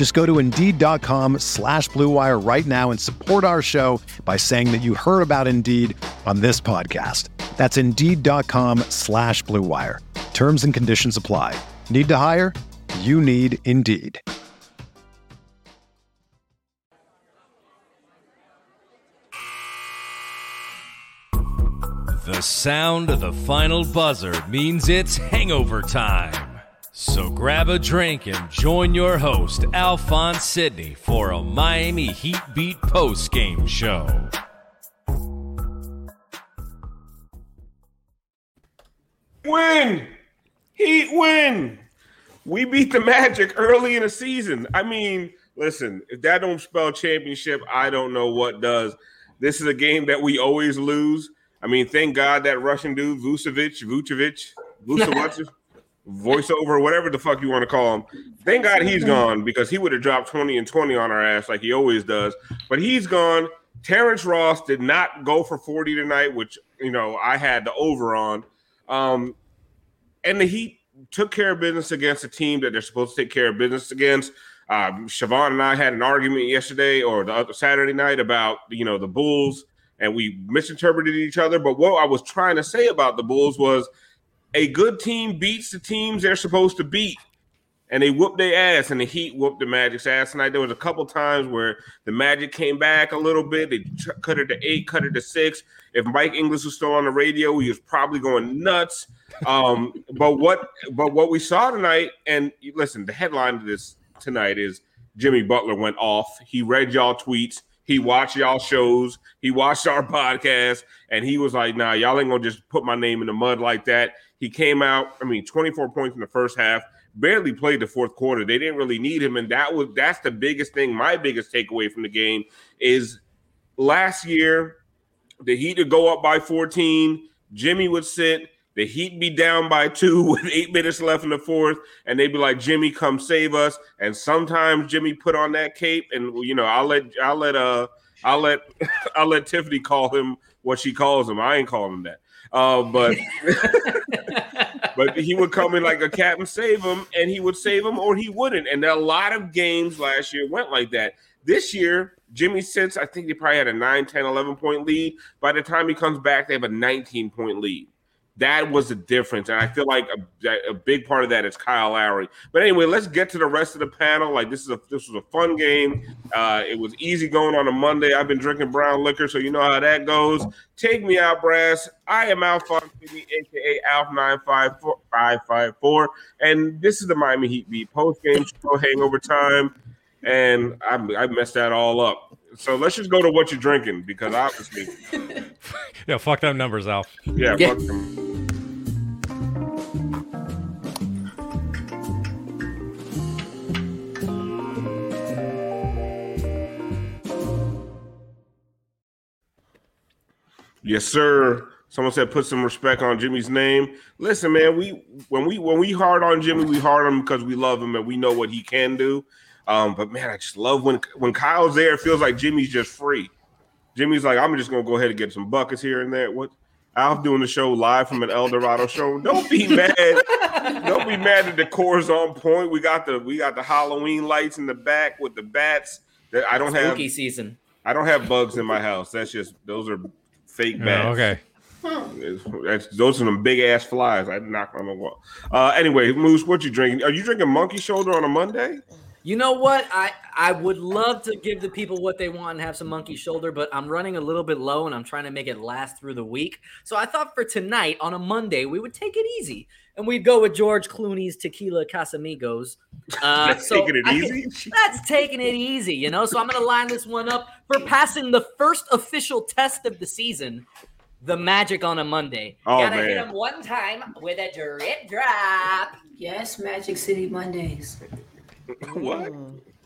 Just go to Indeed.com slash BlueWire right now and support our show by saying that you heard about Indeed on this podcast. That's Indeed.com slash BlueWire. Terms and conditions apply. Need to hire? You need Indeed. The sound of the final buzzer means it's hangover time. So grab a drink and join your host, Alphonse Sidney, for a Miami Heat Beat post game show. Win! Heat win! We beat the Magic early in the season. I mean, listen, if that don't spell championship, I don't know what does. This is a game that we always lose. I mean, thank God that Russian dude, Vucevic, Vucevic, Vucevic, voiceover, whatever the fuck you want to call him. Thank God he's gone because he would have dropped 20 and 20 on our ass like he always does. But he's gone. Terrence Ross did not go for 40 tonight, which, you know, I had the over on. Um, and the Heat took care of business against a team that they're supposed to take care of business against. Um, Siobhan and I had an argument yesterday or the other Saturday night about you know the Bulls, and we misinterpreted each other. But what I was trying to say about the Bulls was a good team beats the teams they're supposed to beat, and they whooped their ass, and the Heat whooped the Magic's ass tonight. There was a couple times where the Magic came back a little bit. They cut it to eight, cut it to six. If Mike Inglis was still on the radio, he was probably going nuts. Um, but what but what we saw tonight, and listen, the headline of this tonight is Jimmy Butler went off. He read y'all tweets. He watched y'all shows. He watched our podcast, and he was like, "Nah, y'all ain't gonna just put my name in the mud like that." He came out. I mean, 24 points in the first half. Barely played the fourth quarter. They didn't really need him, and that was that's the biggest thing. My biggest takeaway from the game is last year the Heat would go up by 14. Jimmy would sit. The Heat be down by two with eight minutes left in the fourth, and they'd be like, "Jimmy, come save us." And sometimes Jimmy put on that cape, and you know, I'll let I'll let uh I'll let I'll let Tiffany call him what she calls him. I ain't calling him that. Uh, but but he would come in like a cat and save him, and he would save him or he wouldn't. And a lot of games last year went like that. This year, Jimmy sits, I think they probably had a 9, 10, 11 point lead. By the time he comes back, they have a 19 point lead. That was the difference. And I feel like a, a big part of that is Kyle Lowry. But anyway, let's get to the rest of the panel. Like this is a this was a fun game. Uh, it was easy going on a Monday. I've been drinking brown liquor, so you know how that goes. Take me out, brass. I am Alphonse Sidney, aka Alf nine five four five five four, and this is the Miami Heat beat post game show hangover time. And I, I messed that all up. So let's just go to what you're drinking because obviously, Yeah, fuck them numbers, Alf. yeah, Yeah. fuck them. Yes, sir. Someone said put some respect on Jimmy's name. Listen, man, we when we when we hard on Jimmy, we hard on him because we love him and we know what he can do. Um, but man, I just love when when Kyle's there, it feels like Jimmy's just free. Jimmy's like, I'm just gonna go ahead and get some buckets here and there. What Alf doing the show live from an El Dorado show. Don't be mad. Don't be mad that the core's on point. We got the we got the Halloween lights in the back with the bats. That I don't have Spooky season. I don't have bugs in my house. That's just those are fake Yeah, bats. okay. It's- That's, those are some big ass flies. I knock on the wall. Uh, anyway, Moose, what you drinking? Are you drinking monkey shoulder on a Monday? You know what? I I would love to give the people what they want and have some monkey shoulder, but I'm running a little bit low and I'm trying to make it last through the week. So I thought for tonight on a Monday we would take it easy and we'd go with George Clooney's Tequila Casamigos. Uh, that's so taking it I, easy. That's taking it easy, you know. So I'm going to line this one up for passing the first official test of the season. The Magic on a Monday. Oh Gotta man! hit them one time with a drip drop. Yes, Magic City Mondays. what?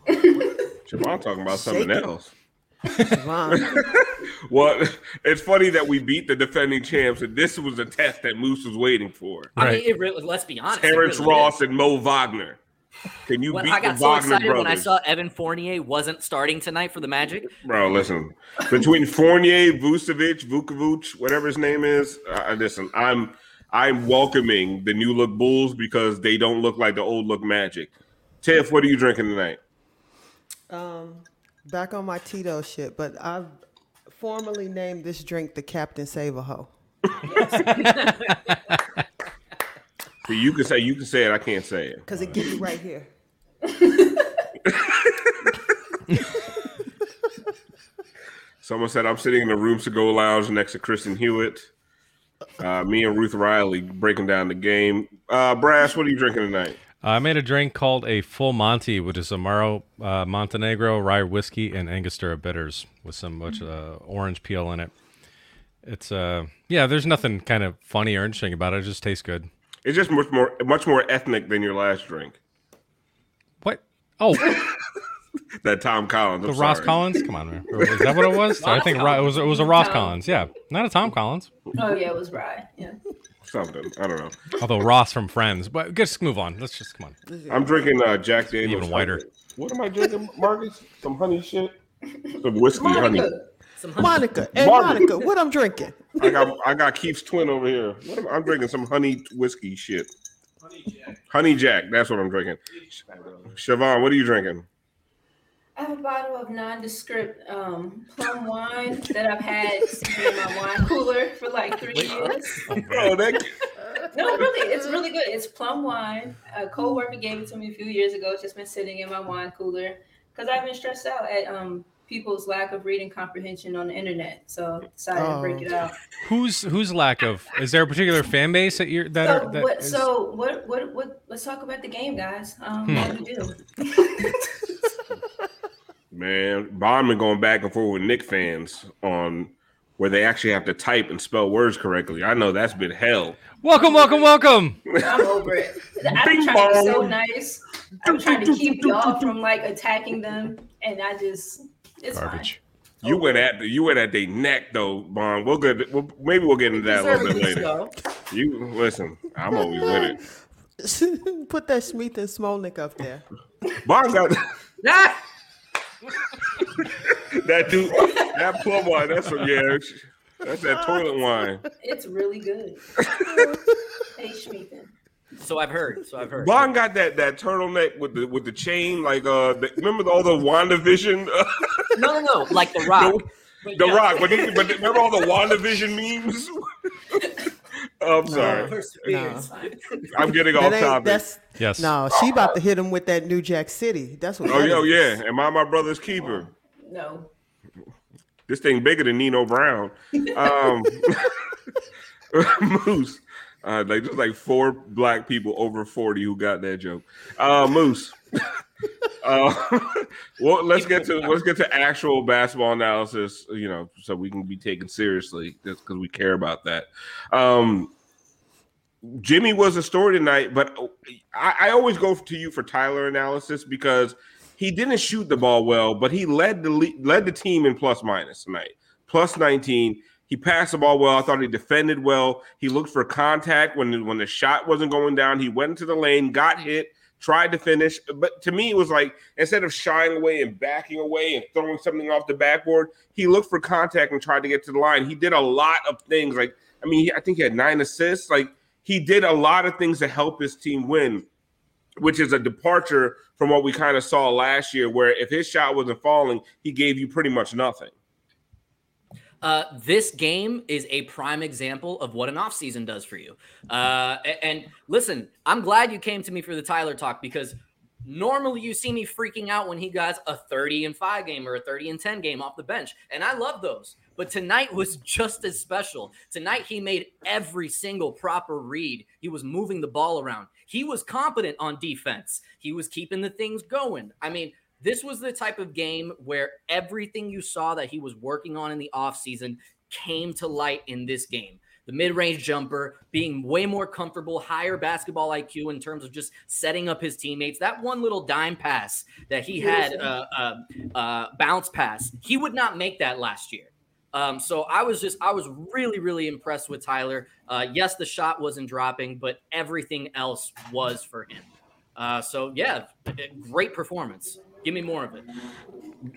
Javon talking about something else. well, it's funny that we beat the defending champs, and this was a test that Moose was waiting for. I mean, it really, let's be honest. Terrence really Ross is. and Mo Wagner. Can you when beat I got so Wagner excited brothers? when I saw Evan Fournier wasn't starting tonight for the Magic. Bro, listen. Between Fournier, Vucevic, Vukovic, whatever his name is, uh, listen, I'm I'm welcoming the new look Bulls because they don't look like the old look Magic. Tiff, what are you drinking tonight? Um, back on my Tito shit, but I've formally named this drink the Captain Save a Ho. so you can say you can say it. I can't say it because it gives you right here. Someone said I'm sitting in the rooms to go lounge next to Kristen Hewitt. Uh, me and Ruth Riley breaking down the game. Uh, Brass, what are you drinking tonight? I made a drink called a Full Monty, which is Amaro uh, Montenegro rye whiskey and Angostura bitters with some much uh, orange peel in it. It's uh yeah, there's nothing kind of funny or interesting about it. It just tastes good. It's just much more much more ethnic than your last drink. What? Oh, that Tom Collins. I'm the sorry. Ross Collins. Come on, man. is that what it was? I think it was. It was a Ross Collins. Yeah, not a Tom Collins. Oh yeah, it was Rye. Yeah something. I don't know. Although Ross from Friends, but just move on. Let's just come on. I'm drinking uh, Jack Daniels. Even whiter. What am I drinking, Marcus? Some honey shit. Some whiskey Monica. honey. Some honey. Monica. Hey, Monica, what I'm drinking? I got I got Keith's twin over here. What am, I'm drinking some honey whiskey shit. Honey Jack. Honey Jack. That's what I'm drinking. Siobhan, what are you drinking? I have a bottle of nondescript um, plum wine that I've had sitting in my wine cooler for like three years. Oh, that... no, really, it's really good. It's plum wine. A coworker gave it to me a few years ago. It's just been sitting in my wine cooler because I've been stressed out at um, people's lack of reading comprehension on the internet. So decided oh. to break it oh. out. Who's whose lack of? Is there a particular fan base that you're that? So are, that what? is... So what? What? What? Let's talk about the game, guys. Um, hmm. What do we do? Man, Bond been going back and forth with Nick fans on where they actually have to type and spell words correctly. I know that's been hell. Welcome, welcome, welcome. I'm over it. I've been trying to be so nice. I'm trying to keep y'all from like attacking them, and I just it's garbage. Fine. You went at the, you went at their neck though, Bond. We'll get we'll, maybe we'll get into that a little bit later. So. You listen, I'm always with it. Put that Smith and Smolnik up there. Bond got. that dude, that plum wine, that's some yeah, that's that toilet wine. It's really good. hey, Schmeathen. So I've heard. So I've heard. Bond got that that turtleneck with the with the chain, like uh, the, remember all the WandaVision? no, no, no, like the Rock. The, the yeah. Rock, but, he, but remember all the WandaVision memes? Oh, I'm sorry. No, I'm getting off topic. That's, yes. No, she about to hit him with that New Jack City. That's what. I Oh, yeah, oh, yeah. Am I my brother's keeper? No. This thing bigger than Nino Brown. Um, Moose. Uh, like just like four black people over 40 who got that joke. Uh, Moose. Uh, well, let's get to let's get to actual basketball analysis. You know, so we can be taken seriously just because we care about that. Um, Jimmy was a story tonight, but I, I always go to you for Tyler analysis because he didn't shoot the ball well, but he led the led the team in plus minus tonight, plus 19. He passed the ball well. I thought he defended well. He looked for contact when when the shot wasn't going down. He went into the lane, got hit, tried to finish. But to me, it was like instead of shying away and backing away and throwing something off the backboard, he looked for contact and tried to get to the line. He did a lot of things. Like I mean, I think he had nine assists. Like he did a lot of things to help his team win which is a departure from what we kind of saw last year, where if his shot wasn't falling, he gave you pretty much nothing. Uh, this game is a prime example of what an offseason does for you. Uh, and listen, I'm glad you came to me for the Tyler talk because Normally, you see me freaking out when he got a 30 and 5 game or a 30 and 10 game off the bench. And I love those. But tonight was just as special. Tonight, he made every single proper read. He was moving the ball around. He was competent on defense. He was keeping the things going. I mean, this was the type of game where everything you saw that he was working on in the offseason came to light in this game the mid range jumper, being way more comfortable, higher basketball IQ in terms of just setting up his teammates. That one little dime pass that he had, uh, uh, uh, bounce pass, he would not make that last year. Um, so I was just, I was really, really impressed with Tyler. Uh, yes, the shot wasn't dropping, but everything else was for him. Uh, so yeah, great performance. Give me more of it.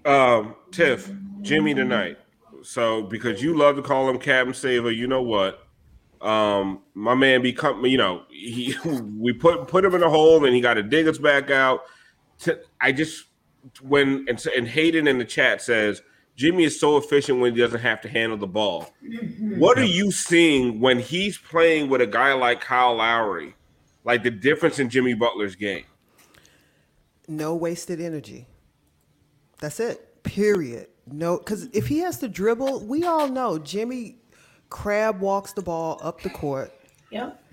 Um, Tiff, Jimmy tonight. So because you love to call him Captain Saver, you know what? Um, my man become you know he we put put him in a hole and he got to dig us back out. I just when and, and Hayden in the chat says Jimmy is so efficient when he doesn't have to handle the ball. What are you seeing when he's playing with a guy like Kyle Lowry? Like the difference in Jimmy Butler's game? No wasted energy. That's it. Period. No, because if he has to dribble, we all know Jimmy Crab walks the ball up the court. Yep.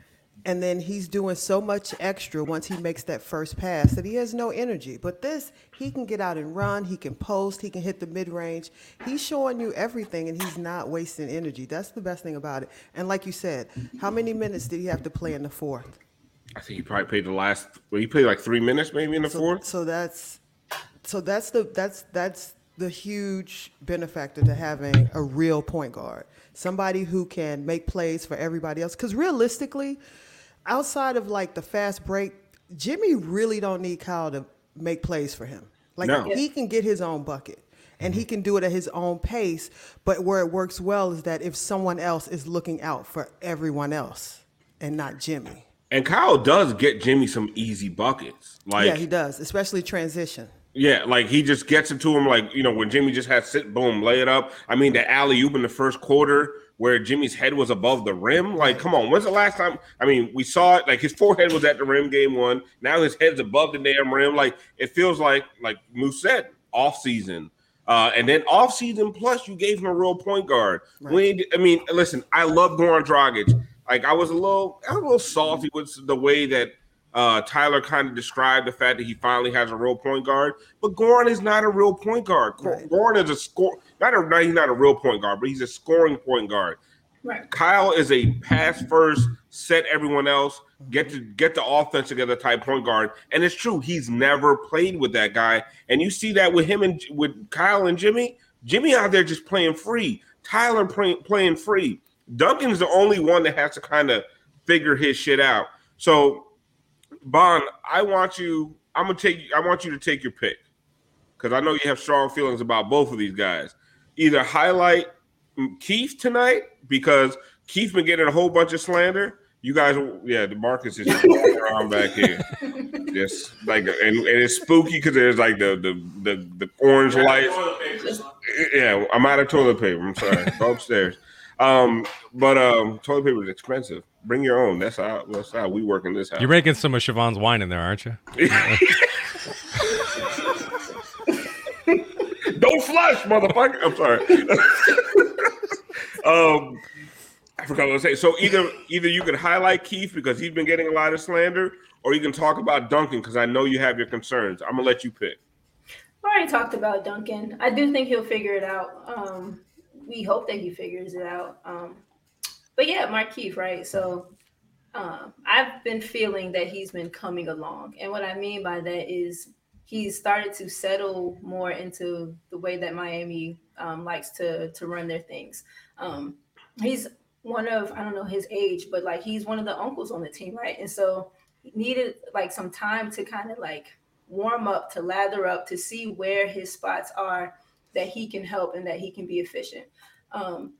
And then he's doing so much extra once he makes that first pass that he has no energy. But this, he can get out and run, he can post, he can hit the mid range. He's showing you everything and he's not wasting energy. That's the best thing about it. And like you said, how many minutes did he have to play in the fourth? I think he probably played the last. Well, he played like three minutes, maybe in the so, fourth. So that's, so that's the that's that's the huge benefactor to having a real point guard, somebody who can make plays for everybody else. Because realistically, outside of like the fast break, Jimmy really don't need Kyle to make plays for him. Like no. he can get his own bucket and he mm-hmm. can do it at his own pace. But where it works well is that if someone else is looking out for everyone else and not Jimmy. And Kyle does get Jimmy some easy buckets. Like yeah, he does, especially transition. Yeah, like he just gets it to him, like you know when Jimmy just had sit, boom, lay it up. I mean, the alley oop in the first quarter where Jimmy's head was above the rim. Like, come on, when's the last time? I mean, we saw it. Like his forehead was at the rim game one. Now his head's above the damn rim. Like it feels like, like Moose said, off season. Uh, and then off season, plus you gave him a real point guard. Right. When I mean, listen, I love Goran Dragic. Like I was a little, I was a little salty with the way that uh, Tyler kind of described the fact that he finally has a real point guard, but Goran is not a real point guard. Right. Goran is a score, not a he's not a real point guard, but he's a scoring point guard. Right. Kyle is a pass first, set everyone else, get to get the offense together type point guard. And it's true, he's never played with that guy. And you see that with him and with Kyle and Jimmy. Jimmy out there just playing free. Tyler play, playing free. Duncan's the only one that has to kind of figure his shit out. So Bon, I want you. I'm gonna take. I want you to take your pick because I know you have strong feelings about both of these guys. Either highlight Keith tonight because Keith been getting a whole bunch of slander. You guys, yeah, the Marcus is just around back here, just like, and, and it's spooky because there's like the the the, the orange light. Yeah, I'm out of toilet paper. I'm sorry. Go upstairs. Um, but um, toilet paper is expensive. Bring your own. That's how that's how we work in this house. You're making some of Siobhan's wine in there, aren't you? Don't flush, motherfucker. I'm sorry. um, I forgot what to say. So either either you can highlight Keith because he's been getting a lot of slander, or you can talk about Duncan because I know you have your concerns. I'm gonna let you pick. I already talked about Duncan. I do think he'll figure it out. Um, we hope that he figures it out. Um, but yeah, Markieff, right? So um, I've been feeling that he's been coming along, and what I mean by that is he's started to settle more into the way that Miami um, likes to to run their things. Um, he's one of I don't know his age, but like he's one of the uncles on the team, right? And so he needed like some time to kind of like warm up, to lather up, to see where his spots are that he can help and that he can be efficient. Um,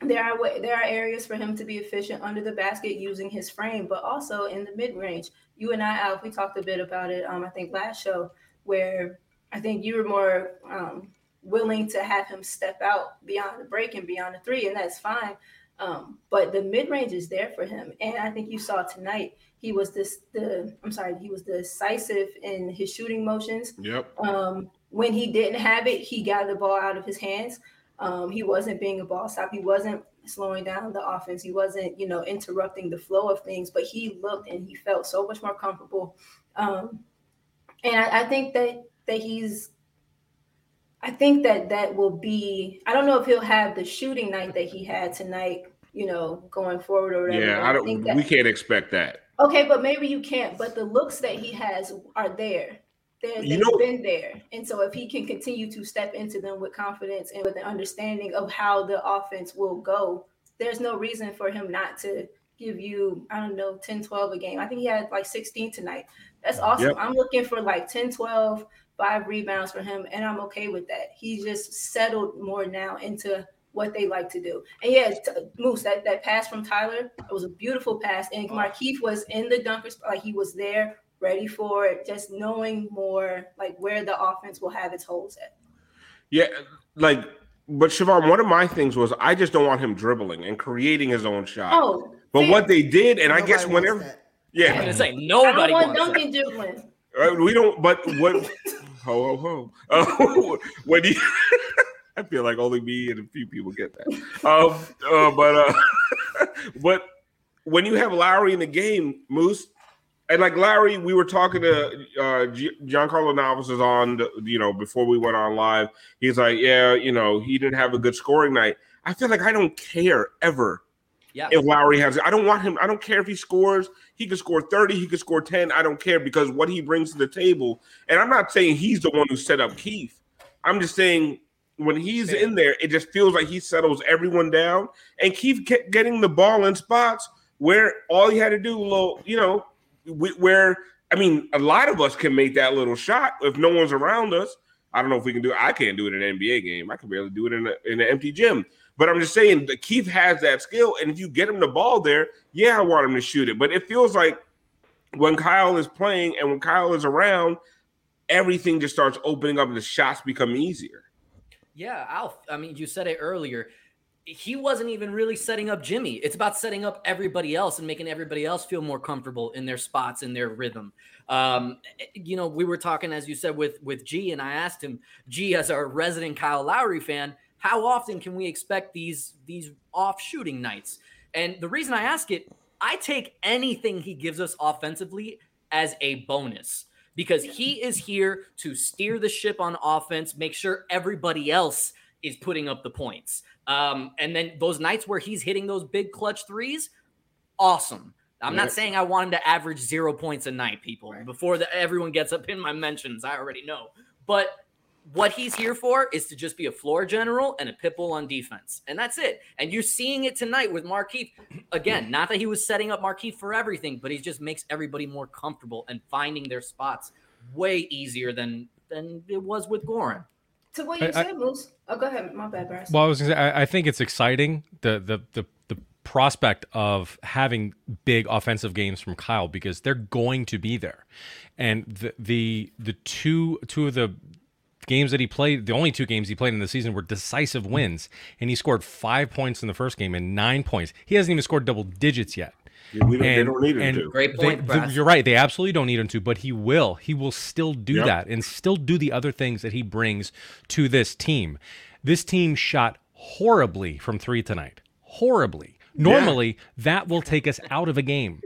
there are there are areas for him to be efficient under the basket using his frame, but also in the mid range. You and I, Alf, we talked a bit about it. Um, I think last show where I think you were more um, willing to have him step out beyond the break and beyond the three, and that's fine. Um, but the mid range is there for him, and I think you saw tonight he was this the I'm sorry he was decisive in his shooting motions. Yep. Um, when he didn't have it, he got the ball out of his hands. Um, he wasn't being a ball stop. He wasn't slowing down the offense. He wasn't, you know, interrupting the flow of things. But he looked and he felt so much more comfortable. Um, and I, I think that that he's I think that that will be. I don't know if he'll have the shooting night that he had tonight. You know, going forward or whatever. Yeah, I don't. that, we can't expect that. Okay, but maybe you can't. But the looks that he has are there. They're, You know- been there, and so if he can continue to step into them with confidence and with an understanding of how the offense will go, there's no reason for him not to give you, I don't know, 10, 12 a game. I think he had like 16 tonight. That's awesome. Yep. I'm looking for like 10, 12, five rebounds for him, and I'm okay with that. He's just settled more now into what they like to do. And yeah, Moose, that, that pass from Tyler, it was a beautiful pass. And Markieff was in the dunker spot, like he was there, ready for it, just knowing more like where the offense will have its holes at. Yeah, like, but Siobhan, one of my things was I just don't want him dribbling and creating his own shot. Oh, but fair. what they did, and I guess whenever, that. yeah, I'm gonna say I don't nobody want wants that. Duncan dribbling. Uh, we don't. But what? ho ho ho! Uh, when you, I feel like only me and a few people get that. Um, uh, but uh, but when you have Lowry in the game, Moose, and like Larry, we were talking to uh, G- Giancarlo Navas is on, the, you know, before we went on live. He's like, yeah, you know, he didn't have a good scoring night. I feel like I don't care ever Yeah. if Lowry has I don't want him. I don't care if he scores. He could score 30, he could score 10. I don't care because what he brings to the table. And I'm not saying he's the one who set up Keith. I'm just saying when he's in there, it just feels like he settles everyone down. And Keith kept getting the ball in spots where all he had to do, little, you know, where I mean, a lot of us can make that little shot if no one's around us. I don't know if we can do it. I can't do it in an NBA game. I can barely do it in, a, in an empty gym. But I'm just saying that Keith has that skill. And if you get him the ball there, yeah, I want him to shoot it. But it feels like when Kyle is playing and when Kyle is around, everything just starts opening up and the shots become easier. Yeah, Alf. I mean, you said it earlier. He wasn't even really setting up Jimmy. It's about setting up everybody else and making everybody else feel more comfortable in their spots in their rhythm. Um, you know, we were talking, as you said, with with G, and I asked him, G, as our resident Kyle Lowry fan, how often can we expect these these off shooting nights? And the reason I ask it, I take anything he gives us offensively as a bonus because he is here to steer the ship on offense, make sure everybody else is putting up the points. Um, and then those nights where he's hitting those big clutch threes, awesome. I'm not saying I want him to average zero points a night, people. Before the, everyone gets up in my mentions, I already know. But what he's here for is to just be a floor general and a pit bull on defense. And that's it. And you're seeing it tonight with Markieff. Again, not that he was setting up Markieff for everything, but he just makes everybody more comfortable and finding their spots way easier than than it was with Goran. To what you I- said, Moose. Oh, go ahead. My bad, Bryce. Well, I was gonna say, I, I think it's exciting the the the the prospect of having big offensive games from Kyle because they're going to be there, and the the the two two of the games that he played, the only two games he played in the season were decisive wins, and he scored five points in the first game and nine points. He hasn't even scored double digits yet. We don't, they And- don't need him to. Great they- point, the- you're right. They absolutely don't need him to, but he will. He will still do Yep. that and still do the other things that he brings to this team. This team shot horribly from three tonight. Horribly. Normally, that will take us out of a game.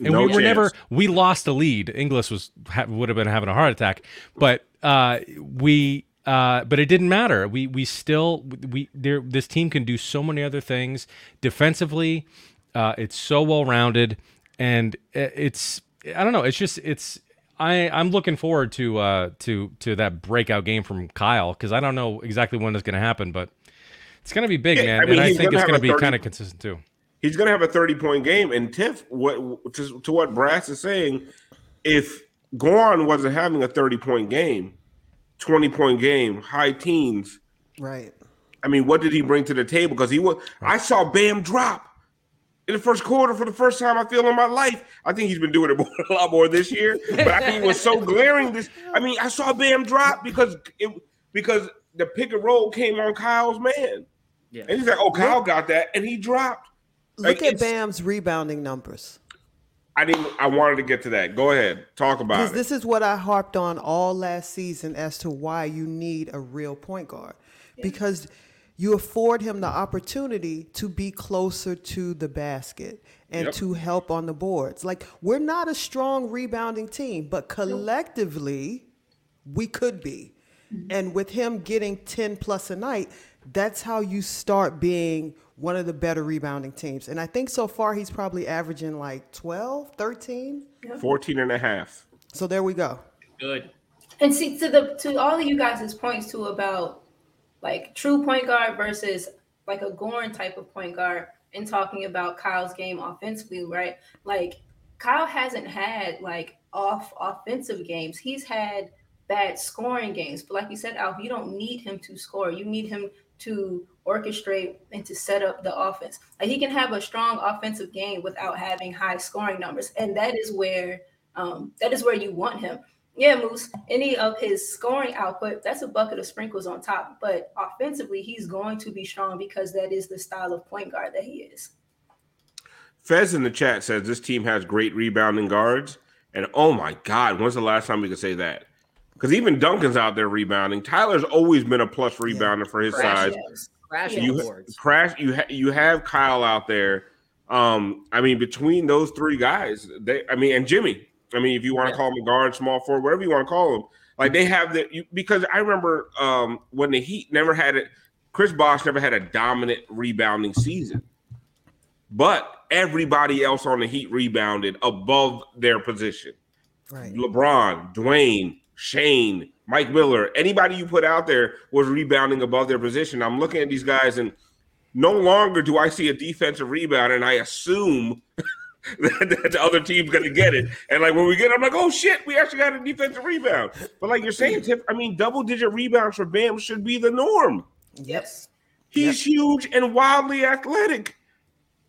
And No we were never chance. we lost a lead. Inglis was ha, would have been having a heart attack, but uh, we uh, but it didn't matter. We we still we there. This team can do so many other things defensively. Uh, it's so well rounded, and it's I don't know. It's just it's I I'm looking forward to uh to to that breakout game from Kyle because I don't know exactly when it's going to happen, but it's going to be big, Yeah, man, I mean, and I think gonna it's going to be 30 kind of consistent too. He's going to have a 30 point game. And Tiff, what to, to what Brass is saying, if Gorn wasn't having a 30 point game, 20 point game, high teens, Right. I mean, what did he bring to the table? Because he was, I saw Bam drop in the first quarter for the first time I feel in my life. I think he's been doing it more, a lot more this year, but I think it was so glaring. This, I mean, I saw Bam drop because it because the pick and roll came on Kyle's man. Yeah. And he's like, "Oh, Kyle got that," and he dropped. Look Like, at Bam's rebounding numbers. I didn't. I wanted to get to that. Go ahead, talk about Because it. this is what I harped on all last season as to why you need a real point guard. Because you afford him the opportunity to be closer to the basket and Yep. to help on the boards. Like we're not a strong rebounding team, but collectively we could be. Mm-hmm. And with him getting 10 plus a night, that's how you start being one of the better rebounding teams. And I think so far he's probably averaging like 12, 13. 14 and a half. So there we go. Good. And see to the to all of you guys' points too about like true point guard versus like a Goran type of point guard and talking about Kyle's game offensively, right? Like Kyle hasn't had like off offensive games. He's had bad scoring games. But like you said, Alf, you don't need him to score. You need him to orchestrate and to set up the offense. Like he can have a strong offensive game without having high scoring numbers. And that is where um, that is where you want him. Yeah, Moose, any of his scoring output, that's a bucket of sprinkles on top. But offensively, he's going to be strong because that is the style of point guard that he is. Fez in the chat says this team has great rebounding guards. And oh my God, when's the last time we could say that? Because even Duncan's out there rebounding. Tyler's always been a plus rebounder for his size. Yes. Crash You boards. crash. You ha- you have Kyle out there. Um, I mean, between those three guys, they. I mean, and Jimmy. I mean, if you want to call him a guard, small forward, whatever you want to call him, like they have the. You, because I remember um, when the Heat never had it. Chris Bosh never had a dominant rebounding season, but everybody else on the Heat rebounded above their position. Right. LeBron, Dwyane, Shane, Mike Miller, anybody you put out there was rebounding above their position. I'm looking at these guys, and no longer do I see a defensive rebound, and I assume that, the other team's to get it. And like when we get, it, I'm like, oh shit, we actually got a defensive rebound. But like you're saying, Tiff, I mean, double digit rebounds for Bam should be the norm. Yes. He's huge and wildly athletic,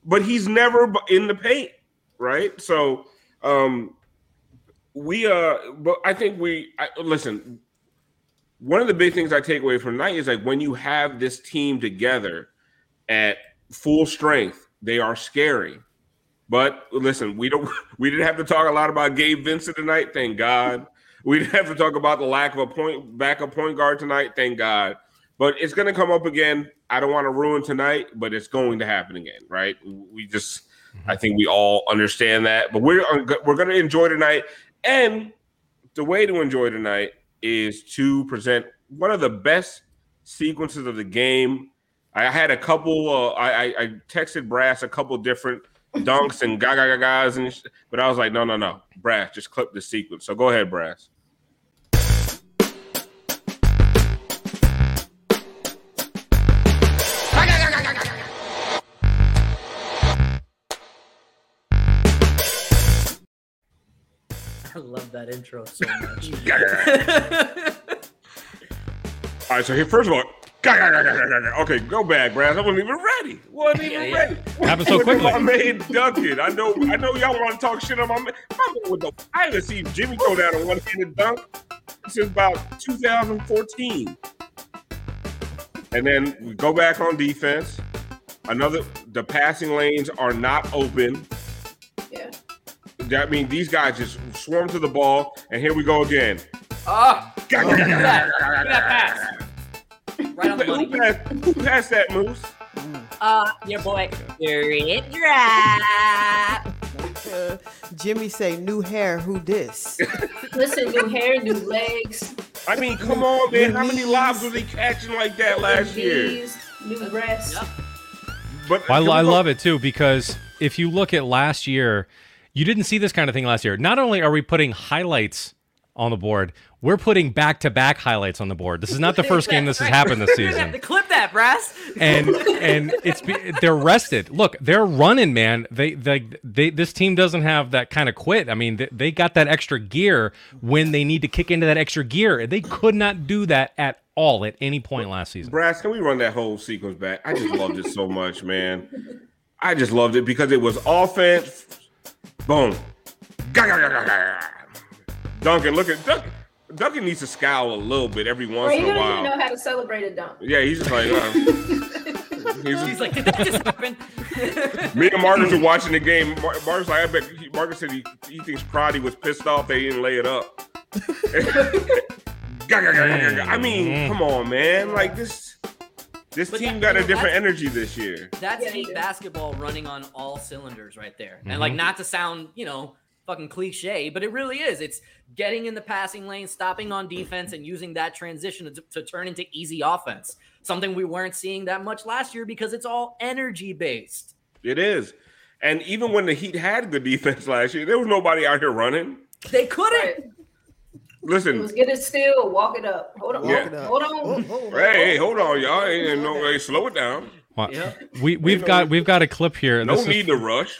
but he's never in the paint, right? So, um, we uh, but I think we I, listen. One of the big things I take away from tonight is like when you have this team together at full strength, they are scary. But listen, we don't we didn't have to talk a lot about Gabe Vincent tonight, thank God. We didn't have to talk about the lack of a point backup point guard tonight, thank God. But it's going to come up again. I don't want to ruin tonight, but it's going to happen again, right? We just, I think we all understand that. But we're we're going to enjoy tonight, and the way to enjoy tonight is to present one of the best sequences of the game. I had a couple. Uh, I I texted Brass a couple different dunks and gaga guys and, sh- but I was like, no, no, no, Brass, just clip the sequence. So go ahead, Brass. I love that intro so much. All right, so here, first of all, okay, go back, Brad. I wasn't even ready. wasn't even Yeah, yeah. ready. Happened so quickly. My man Duncan. I know. I know y'all want to talk shit on my man. My man with the, I haven't seen Jimmy go down a one-handed dunk since about 2014. And then we go back on defense. Another, the passing lanes are not open. Yeah. That means these guys just swarm to the ball, and here we go again. oh, look at that. Look at that pass. Right on the Who money. passed, who passed that, Moose? Uh, your boy, Spirit Drop. Uh, Jimmy say, new hair, who this? Listen, new hair, new legs, I mean, come on, man. How many Knees. lobs was he catching like that last new year? knees, new breasts. Yep. But I, I love it too because if you look at last year, you didn't see this kind of thing last year. Not only are we putting highlights on the board, we're putting back-to-back highlights on the board. This is not the first game this has happened this You're gonna have to season. clip that, brass. And and it's they're rested. Look, they're running, man. They they they this team doesn't have that kind of quit. I mean, they, they got that extra gear when they need to kick into that extra gear. They could not do that at all at any point last season. Brass, can we run that whole sequence back? I just loved it so much, man. I just loved it because it was offense. Boom. Ga, ga, ga, ga, ga. Duncan, look at Duncan. Duncan needs to scowl a little bit every once Or he in a don't even while. know how to celebrate a dunk. Yeah, he's just like, uh, He's, He's like, did that just happen? me and Marcus are watching the game. Mar- Marcus, like, I bet he- Marcus said he, he thinks Prodi was pissed off they didn't lay it up. I mean, come on, man. Like this, this But team that- got a different energy this year. That's Yeah, Heat basketball running on all cylinders right there. And Mm-hmm. like not to sound, you know, fucking cliche, but it really is. It's getting in the passing lane, stopping on defense, and using that transition to, to turn into easy offense. Something we weren't seeing that much last year because it's all energy based. It is. And even when the Heat had good defense last year, there was nobody out here running. They couldn't. Right. It Listen, get it still, walk it up. Hold on, Yeah. Walk it up. hold on. hey, hey, hold on, y'all. Ain't no way. Slow it down. Well, Yeah. We we've got we've got a clip here. No This is- need to rush.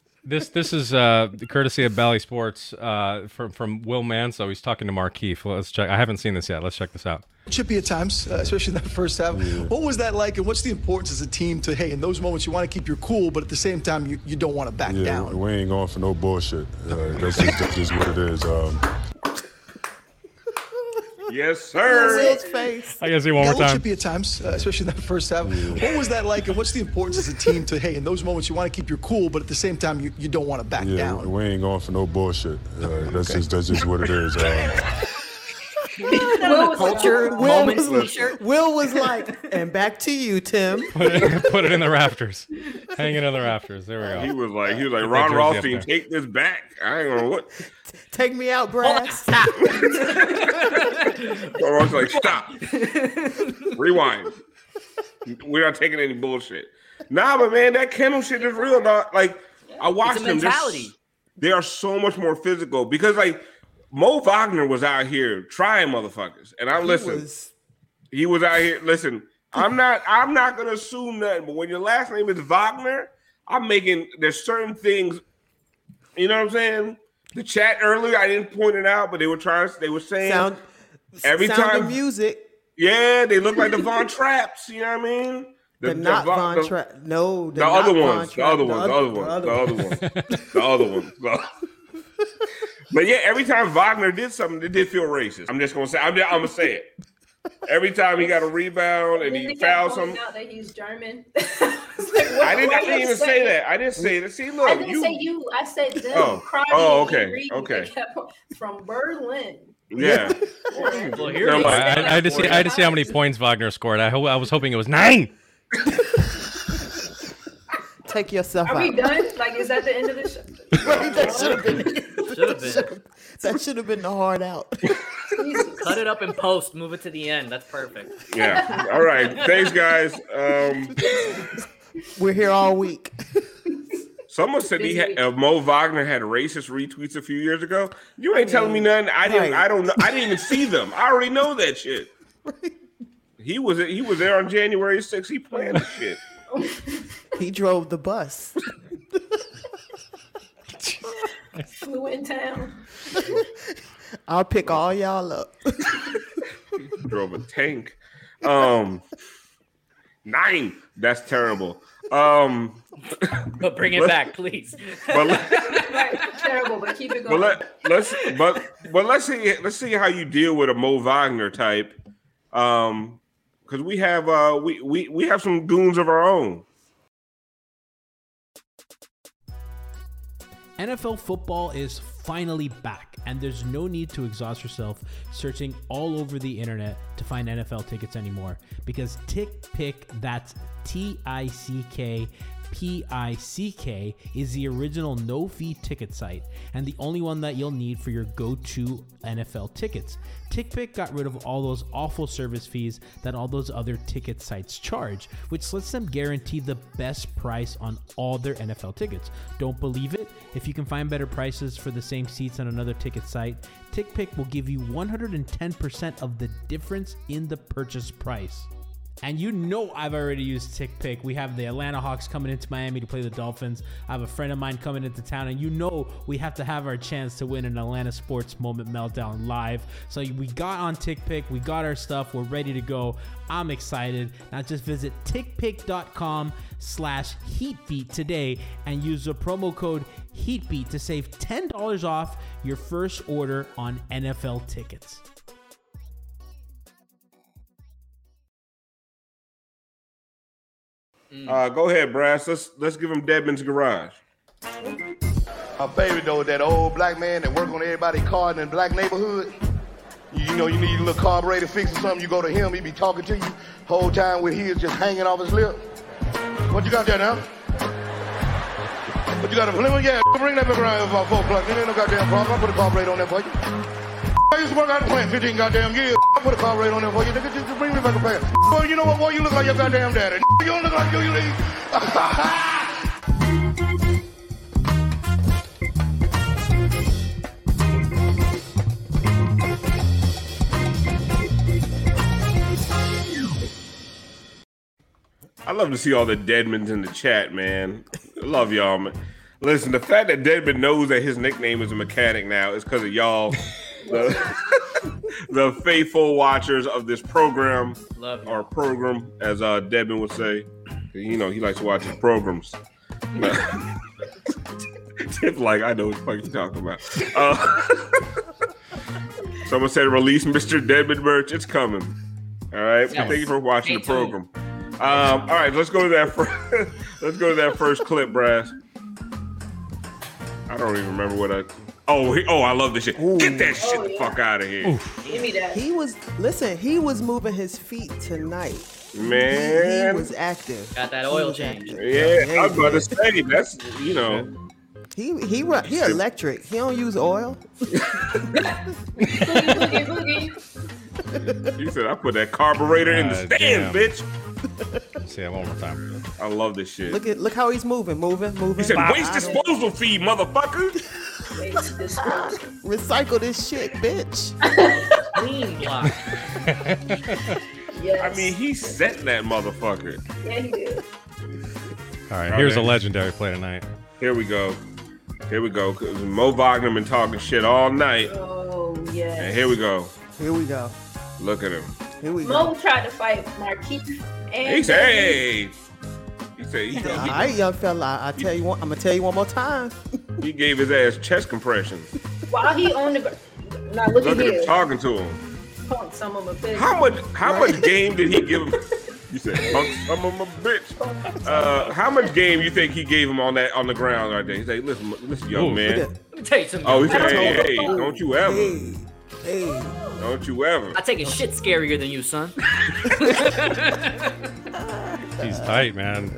This this is uh, courtesy of Bally Sports uh, from from Will Manso. He's talking to Markieff. Let's check. I haven't seen this yet. Let's check this out. chippy at times, uh, especially in that first half. What was that like, and what's the importance as a team to, hey, in those moments you want to keep your cool, but at the same time you, you don't want to back Yeah, down? we ain't going for no bullshit. Uh, that's, just, that's just what it is. Um, Yes, sir. Will's face. I gotta see one Yeah, a more little time. chippy at times, uh, especially in that first half. What was that like, and what's the importance as a team to, hey, in those moments you want to keep your cool, but at the same time you, you don't want to back yeah, down? we ain't going for no bullshit. Uh, that's just that's just what it is. Um, Will was like, Culture Will moments was, t-shirt. Will was like, and back to you, Tim. Put it, put it in the rafters. Hang it in the rafters. There we go. He was like, he was like, Ron jersey Rothstein, take this back. I ain't gonna what. Take me out, oh, brass. Ron Rothstein's like, stop. Rewind. We're not taking any bullshit. Nah, but man, that Kendall shit is real. Dog. Like, I watched It's a them. They're s- mentality. They are so much more physical because, like, Mo Wagner was out here trying motherfuckers, and I He listen. was- He was out here. Listen, I'm not. I'm not gonna assume nothing. But when your last name is Wagner, I'm making. There's certain things. You know what I'm saying? The chat earlier, I didn't point it out, but they were trying. They were saying, sound Every sound time- music, yeah, they look like the Von Trapps. You know what I mean? the, not Von- Von the- Trapp. No, The other ones, the other ones, the other ones, the other ones, the other ones. the- But yeah, every time Wagner did something, it did feel racist. I'm just gonna say, I'm, just, I'm gonna say it. Every time he got a rebound and Then he fouled pointing some, out that he's German. I didn't. I didn't even say that. I didn't say that. See, look, I didn't you. say you. I said them. Oh. Oh, okay, okay. From Berlin. Yeah. Well, here No, they but stand I, I, I up had to see. I had to see how many points Wagner scored. I hope. I was hoping it was nine. Take yourself Are out. Are we done? Like, is that the end of the show? Right, that should have been. Should've been. That should have been the hard out. Cut it up in post. Move it to the end. That's perfect. Yeah. All right. Thanks, guys. Um, We're here all week. someone said he had uh, Mo Wagner had racist retweets a few years ago. You ain't telling me nothing. I didn't. Right. I don't know. I didn't even see them. I already know that shit. He was he was there on January 6th. He planned the shit. He drove the bus. Flew in town. I'll pick all y'all up. Drove a tank. Um, nine. That's terrible. Um, But bring it back, please. but let, Right, terrible, but keep it but going. let let's but but let's see let's see how you deal with a Mo Wagner type. Um, because we have uh we we we have some goons of our own. NFL football is finally back, and there's no need to exhaust yourself searching all over the internet to find NFL tickets anymore because Tick Pick, that's T I C K P I C K, is the original no fee ticket site and the only one that you'll need for your go to NFL tickets. TickPick got rid of all those awful service fees that all those other ticket sites charge, which lets them guarantee the best price on all their NFL tickets. Don't believe it? If you can find better prices for the same seats on another ticket site, TickPick will give you 110% of the difference in the purchase price. And you know I've already used TickPick. We have the Atlanta Hawks coming into Miami to play the Dolphins. I have a friend of mine coming into town, and you know we have to have our chance to win an Atlanta Sports Moment Meltdown live. So we got on TickPick, we got our stuff, we're ready to go. I'm excited. Now just visit tickpick.com slash heatbeat today and use the promo code heatbeat to save $10 off your first order on NFL tickets. Uh, go ahead, Brass. Let's let's give him Deadman's garage. My favorite though, that old black man that work on everybody's car in the black neighborhood. You, you know, you need a little carburetor fix or something. You go to him, he be talking to you whole time with his just hanging off his lip. What you got there now? What you got a flimmer? Yeah, bring that back around here about four o'clock. There ain't no goddamn problem. I put a carburetor on there for you. I used to work out the plant 15 goddamn years. Put a carburetor on there for you. Nigga, just bring me back a. Boy, you know what? Boy, you look like your goddamn daddy. You don't look like you. you I love to see all the Deadmans in the chat, man. Love y'all. Listen, the fact that Deadman knows that his nickname is a mechanic now is because of y'all, the, the faithful watchers of this program, Love or program, as uh, Deadman would say. You know, he likes to watch his programs. Tip like I know what the fuck you're talking about. Uh, someone said release Mr. Deadman merch. It's coming. All right. Yes. Thank you for watching the program. Um, all right, let's go to that. First, let's go to that first clip, Brass. I don't even remember what I. Oh, he, oh, I love this shit. Get that shit Oh, the yeah. fuck out of here, Give me that. He was listen. He was moving his feet tonight. He, he was active. Got that oil change. active. yeah, I was he about to did. say that's you know. He he ru- he electric. He don't use oil. Boogie, boogie, boogie. He said I put that carburetor in the stand, damn. bitch. Say that one more time. I love this shit. Look at look how he's moving, moving, moving. He said waste disposal fee, motherfucker. Waste disposal. Recycle this shit, bitch. Clean block. Yes. I mean, he set that motherfucker. yeah, he did. All right, here's a legendary play tonight. Here we go. Here we go. 'Cause Mo Wagner been talking shit all night, Oh and here we go. Here we go. Look at him. Here we go. Mo tried to fight Markieff. And He said, "Hey." He said he, All right, young fella. I, I tell you one. I'm gonna tell you one more time. he, he gave his ass chest compressions. While he on the gr- now look, Look at at him here. talking to him. Punk some of my bitch. How much? How much game did he give him? You said, "Punk some of my bitch." Uh, how much game you think he gave him on that on the ground right there? He said, "Listen, listen, young Ooh. man." Let me tell you something. Oh, he said, I "Hey, hey, don't you ever, Hey, hey. don't you ever." I take a shit scarier than you, son. He's tight, man.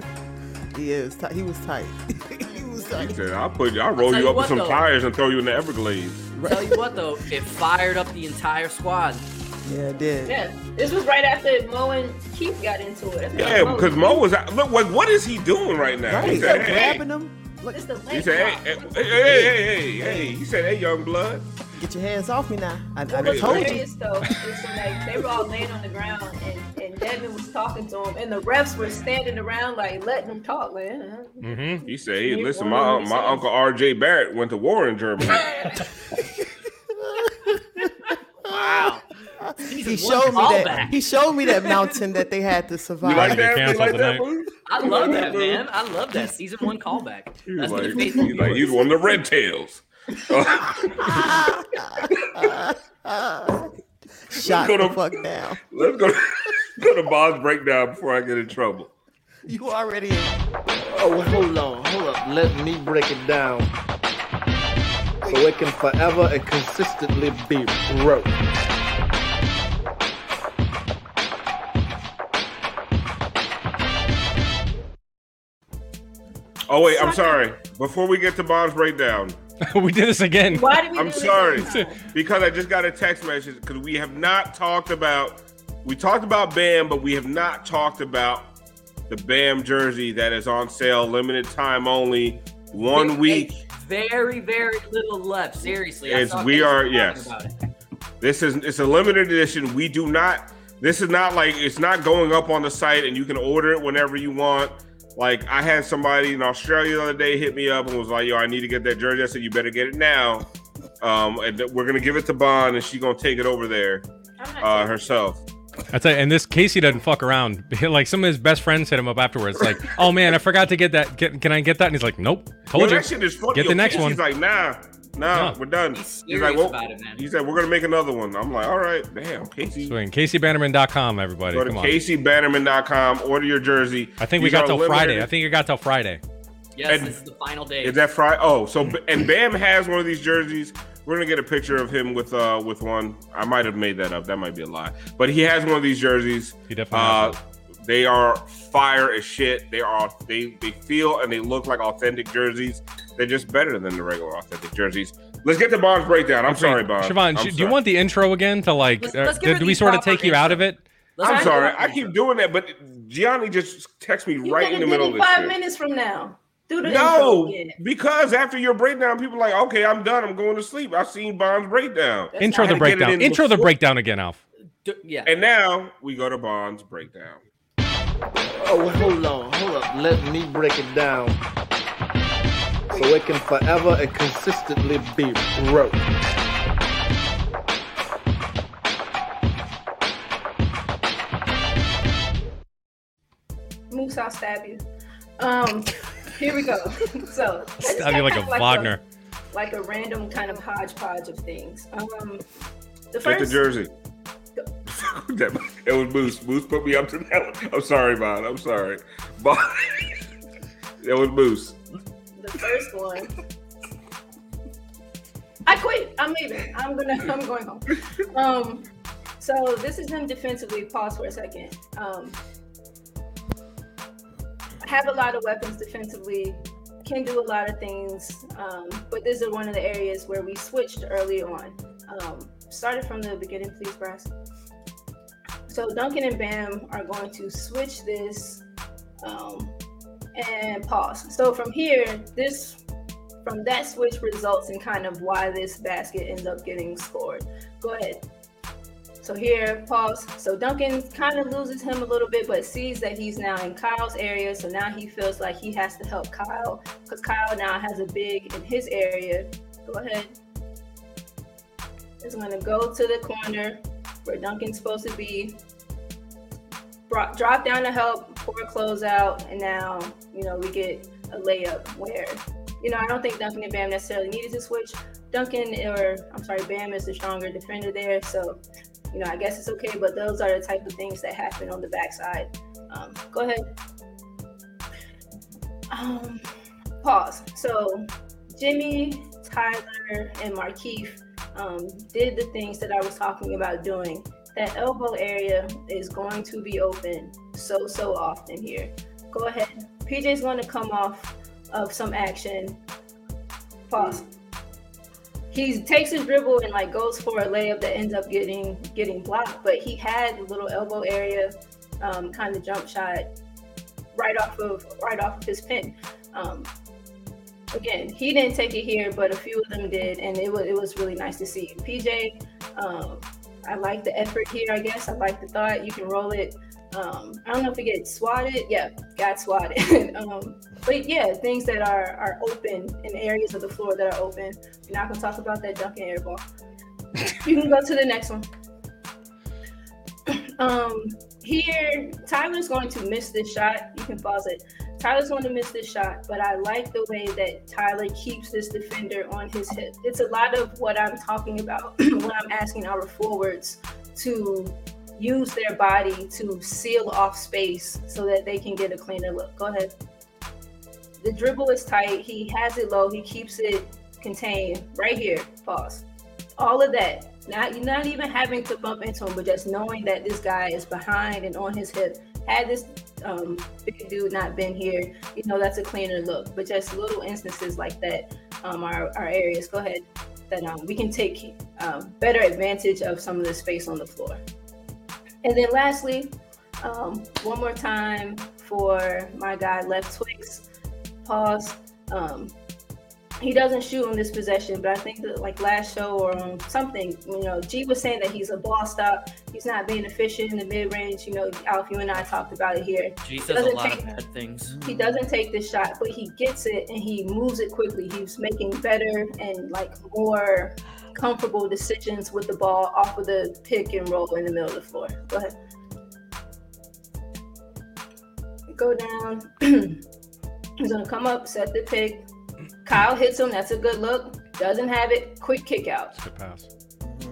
He is. Tight. He was tight. he was He said, "I'll put, I'll roll tell you you up with some though. tires and throw you in the Everglades." Tell you what though, it fired up the entire squad. Yeah, it did. Yeah, this was right after Mo and Keith got into it. That's Yeah, because Mo was out. Look, what, what is he doing right now? Right. He He said, kept hey, grabbing him. Look, he said, hey, hey, hey, hey, hey, hey. He said, hey, young blood. Get your hands off me now. I, I What was told you. hilarious though so like they were all laying on the ground and, and Devin was talking to him and the refs were standing around like letting them talk. Like, uh, Mm-hmm. He said, "Hey, listen, one my my said- uncle R.J. Barrett went to war in Germany." Wow. He one showed me callback. that. He showed me that mountain that they had to survive. You like that? You like that movie? I love that, man. I love that season one callback. He was That's like, the he's face of like, he's one of the red tails. Shot go the to- fuck down. Let's go go to Bob's breakdown before I get in trouble. You already in. Oh, hold on, hold up. Let me break it down. So it can forever and consistently be broke. Oh wait, I'm sorry. Before we get to Bob's breakdown, we did this again. Why did we I'm do this? sorry because I just got a text message because we have not talked about we talked about Bam, but we have not talked about the Bam jersey that is on sale, limited time only, one week. Very, very little left. Seriously. I It's- we are- yes. This is it's a limited edition. We do not. This is not like it's not going up on the site and you can order it whenever you want. Like I had somebody in Australia the other day hit me up and was like, "Yo, I need to get that jersey." I said, "You better get it now." Um, and we're gonna give it to Bond, and she's gonna take it over there uh, herself. I tell you, and this Casey doesn't fuck around. like some of his best friends hit him up afterwards, like, "Oh man, I forgot to get that. Get, can I get that?" And he's like, "Nope, told Yo, you. that shit is funny. Get Yo, the next Casey's one." like, "Nah, nah, No. we're done." He's He's like, serious "Well," about it, man. he said, "We're gonna make another one." I'm like, "All right, damn, Casey." Swing. CaseyBannerman.com, everybody. Go to Come. CaseyBannerman.com. Order your jersey. I think we got till limited Friday. I think it got till Friday. Yes, And- this is the final day. Is that Friday? Oh, so and Bam has one of these jerseys. We're gonna get a picture of him with uh with one. I might have made that up. That might be a lie. But he has one of these jerseys. He definitely Uh, has they are fire as shit. They are they they feel and they look like authentic jerseys. They're just better than the regular authentic jerseys. Let's get to Bond's breakdown. I'm sorry, Bond. Siobhan, I'm sh- do you want the intro again to like? Let's- uh, let's give her did we sort of proper take you out of it? Let's I'm sorry. I keep doing that, but Gianni just texts me You right in the middle of did this it five shit. minutes from now. Do the intro No, because after your breakdown, people are like, okay, I'm done. I'm going to sleep. I've seen Bond's breakdown. That's Intro the I had to get it breakdown. in Intro the breakdown again, Alf. D- yeah. And now we go to Bond's breakdown. Oh, hold on, hold up. Let me break it down. So it can forever and consistently be broke. Moose, I'll stab you. Um, here we go. so Stab you like a kind of Wagner. like a random kind of hodgepodge of things. Um, the Get the jersey. That- it was Moose. Moose put me up to that one. I'm sorry, Bond. I'm sorry. Bond. it was Moose. the first one. I quit. I'm leaving. I'm gonna. I'm going home. Um, so this is him defensively. Pause for a second. Um, have a lot of weapons defensively. Can do a lot of things. Um, but this is one of the areas where we switched early on. Um, started from the beginning, please, Brass. So Duncan and Bam are going to switch this. Um, and pause. So from here, this from that switch results in kind of why this basket ends up getting scored. Go ahead. So here, pause. So Duncan kind of loses him a little bit, but sees that he's now in Kyle's area. So now he feels like he has to help Kyle because Kyle now has a big in his area. Go ahead. Is going to go to the corner where Duncan's supposed to be. Bro- Drop down to help, pour a closeout, and now you know we get a layup where you know I don't think Duncan and Bam necessarily needed to switch. Duncan or I'm sorry, Bam is the stronger defender there, so you know I guess it's okay. But those are the type of things that happen on the backside. Um, go ahead. Um, pause. So Jimmy, Tyler, and Markieff um, did the things that I was talking about doing. That elbow area is going to be open so so often here. Go ahead. PJ's going to come off of some action. Pause. He takes his dribble and like goes for a layup that ends up getting getting blocked, but he had a little elbow area um, kind of jump shot right off of right off of his pin. Um, again, he didn't take it here, but a few of them did, and it was it was really nice to see. PJ, um, I like the effort here. I guess I like the thought. You can roll it. Um, I don't know if it gets swatted. Yeah, got swatted. um, but yeah, things that are are open in areas of the floor that are open. We're not gonna talk about that dunking air ball. you can go to the next one. Um, here, Tyler's going to miss this shot. You can pause it. Tyler's going to miss this shot, but I like the way that Tyler keeps this defender on his hip. It's a lot of what I'm talking about when I'm asking our forwards to use their body to seal off space so that they can get a cleaner look. Go ahead. The dribble is tight. He has it low. He keeps it contained right here. Pause. All of that. Not you're not even having to bump into him, but just knowing that this guy is behind and on his hip. Had this um, big dude not been here, you know that's a cleaner look. But just little instances like that um, are, are areas. Go ahead. That um, we can take um, better advantage of some of the space on the floor. And then lastly, um, one more time for my guy Left Twix. Pause. Um, he doesn't shoot on this possession, but I think that like last show or on something, you know, G was saying that he's a ball stop. He's not being efficient in the mid range. You know, Alf, you and I talked about it here. G He says doesn't lot take- of bad things. he doesn't take the shot, but he gets it and he moves it quickly. He's making better and like more comfortable decisions with the ball off of the pick and roll in the middle of the floor. Go ahead. Go down. He's gonna come up, set the pick. Kyle hits him. That's a good look. Doesn't have it. Quick kick out. Good pass.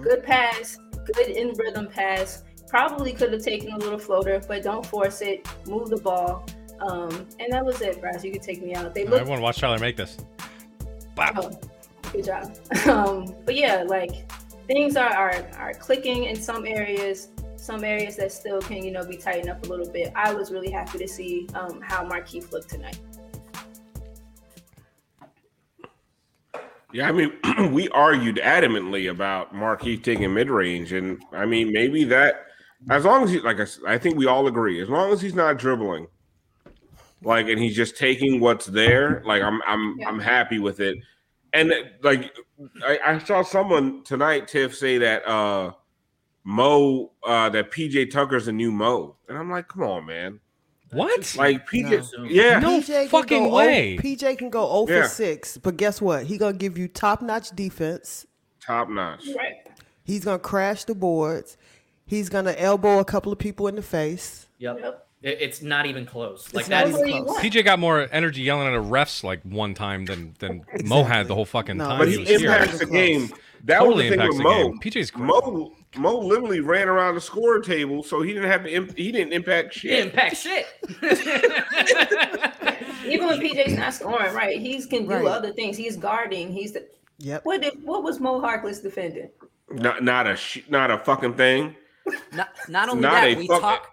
Good pass. Good in rhythm pass. Probably could have taken a little floater, but don't force it. Move the ball. Um, and that was it, Brass. You could take me out. They I look want to watch Tyler make this. Oh, good job. Um, but yeah, like things are, are are clicking in some areas. Some areas that still can, you know, be tightened up a little bit. I was really happy to see um, how Markieff looked tonight. Yeah, I mean, we argued adamantly about Markieff taking mid range, and I mean, maybe that as long as he, like I think we all agree, as long as he's not dribbling, like, and he's just taking what's there, like I'm, I'm, I'm happy with it. And like, I, I saw someone tonight, Tiff, say that uh Mo, uh that PJ Tucker's a new Mo, and I'm like, come on, man. What? Like PJ, yeah, PJ can go O- PJ can go 0 Yeah. for 6, but guess what? He going to give you top notch defense. top notch. Right. He's going to crash the boards. He's going to elbow a couple of people in the face. Yep. It- It's not even close. Like It's that not is even close. PJ got more energy yelling at a refs like one time than than Mo had the whole fucking No, time. but he he was here. impacts the game. That Totally was the thing with the Mo. game. PJ's great. Mo. Mo literally ran around the score table, so he didn't have to. Imp- he didn't impact shit. impact shit. Even when PJ's not scoring, right? He can do Right. other things. He's guarding. He's the. Yep. What did what was Mo Harkless defending? Not not a sh- not a fucking thing. Not, not only Not that, we fuck- talk.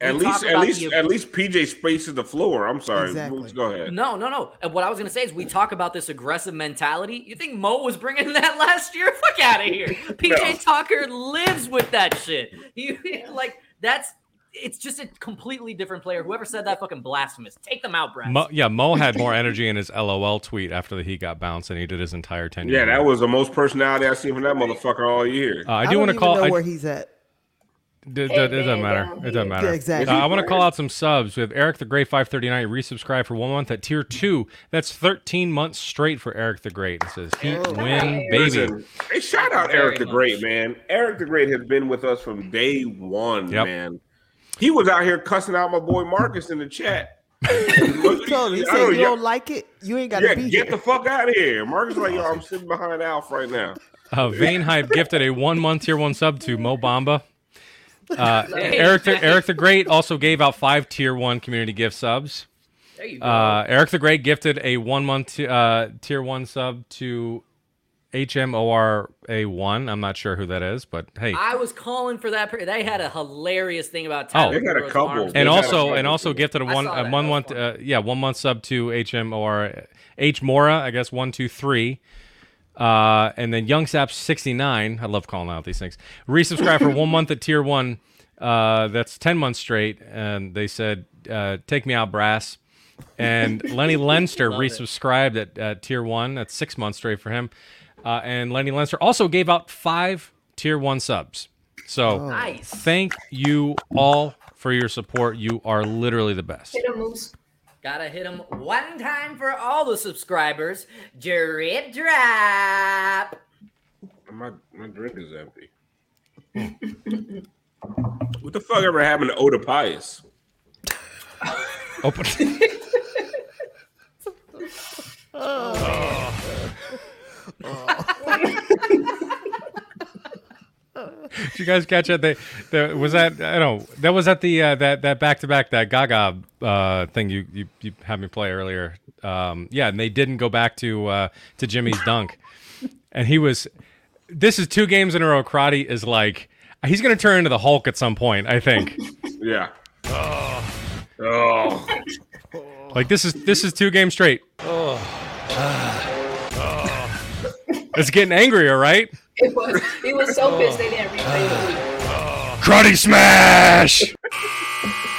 At we least at least the- at least PJ spaces the floor. I'm sorry. Exactly. Go ahead. No, no, no. And what I was gonna say is, we talk about this aggressive mentality. You think Mo was bringing that last year? Fuck out of here. PJ Tucker lives with that shit. He like that's. It's just a completely different player. Whoever said that fucking blasphemous. Take them out, Brad. Mo, yeah, Mo had more energy in his LOL tweet after the Heat got bounced than he did his entire tenure. Yeah, that was the most personality I've seen from that motherfucker all year. Uh, I I do want to call. know I, where he's at. D- d- it doesn't matter. It doesn't matter. Exactly. Uh, I want to call out some subs. We have Eric the Great 539 resubscribed for one month at tier two. That's 13 months straight for Eric the Great. It says Heat win, baby. Listen, hey, shout out Very Eric the much. Great, man. Eric the Great has been with us from day one, Yep. man. He was out here cussing out my boy Marcus in the chat. He told him, he said, know, you yeah. don't like it, you ain't got to Yeah, be get here. the fuck out of here. Marcus like, yo, I'm sitting behind Alf right now. Uh, Vane Hype gifted a one month tier one sub to Mo Bamba. Uh, Eric the, Eric the Great also gave out five tier one community gift subs. There you go. Uh, Eric the Great gifted a one month t- uh, tier one sub to HMORA1. I'm not sure who that is, but hey. I was calling for that. per- They had a hilarious thing about. Oh. They got a couple. arms. And got also and also gifted a I one a one month uh, yeah one month sub to HM or H Mora I guess one two three. Uh, and then Young Saps 69. I love calling out these things. Resubscribe for one month at tier one. Uh, that's 10 months straight. And they said, uh, take me out, brass. And Lenny Lenster resubscribed at uh, tier one. That's six months straight for him. Uh, and Lenny Lenster also gave out five tier one subs. So Nice. thank you all for your support. You are literally the best. Hit a moose. Gotta hit him one time for all the subscribers. Drip drop. My my drink is empty. what the fuck ever happened to Oda Pius? Open. Oh. Oh. Did you guys catch it? They, the, was that I don't know that was at the uh, that that back to back that Gaga uh, thing you, you you had me play earlier. Um, yeah, and they didn't go back to uh, to Jimmy's dunk, and he was. This is two games in a row. Karate is like he's going to turn into the Hulk at some point. I think. Yeah. Oh. Oh. Like this is this is two games straight. Oh. It's getting angrier, right? It was. He was so pissed they didn't replay the week. Karate smash.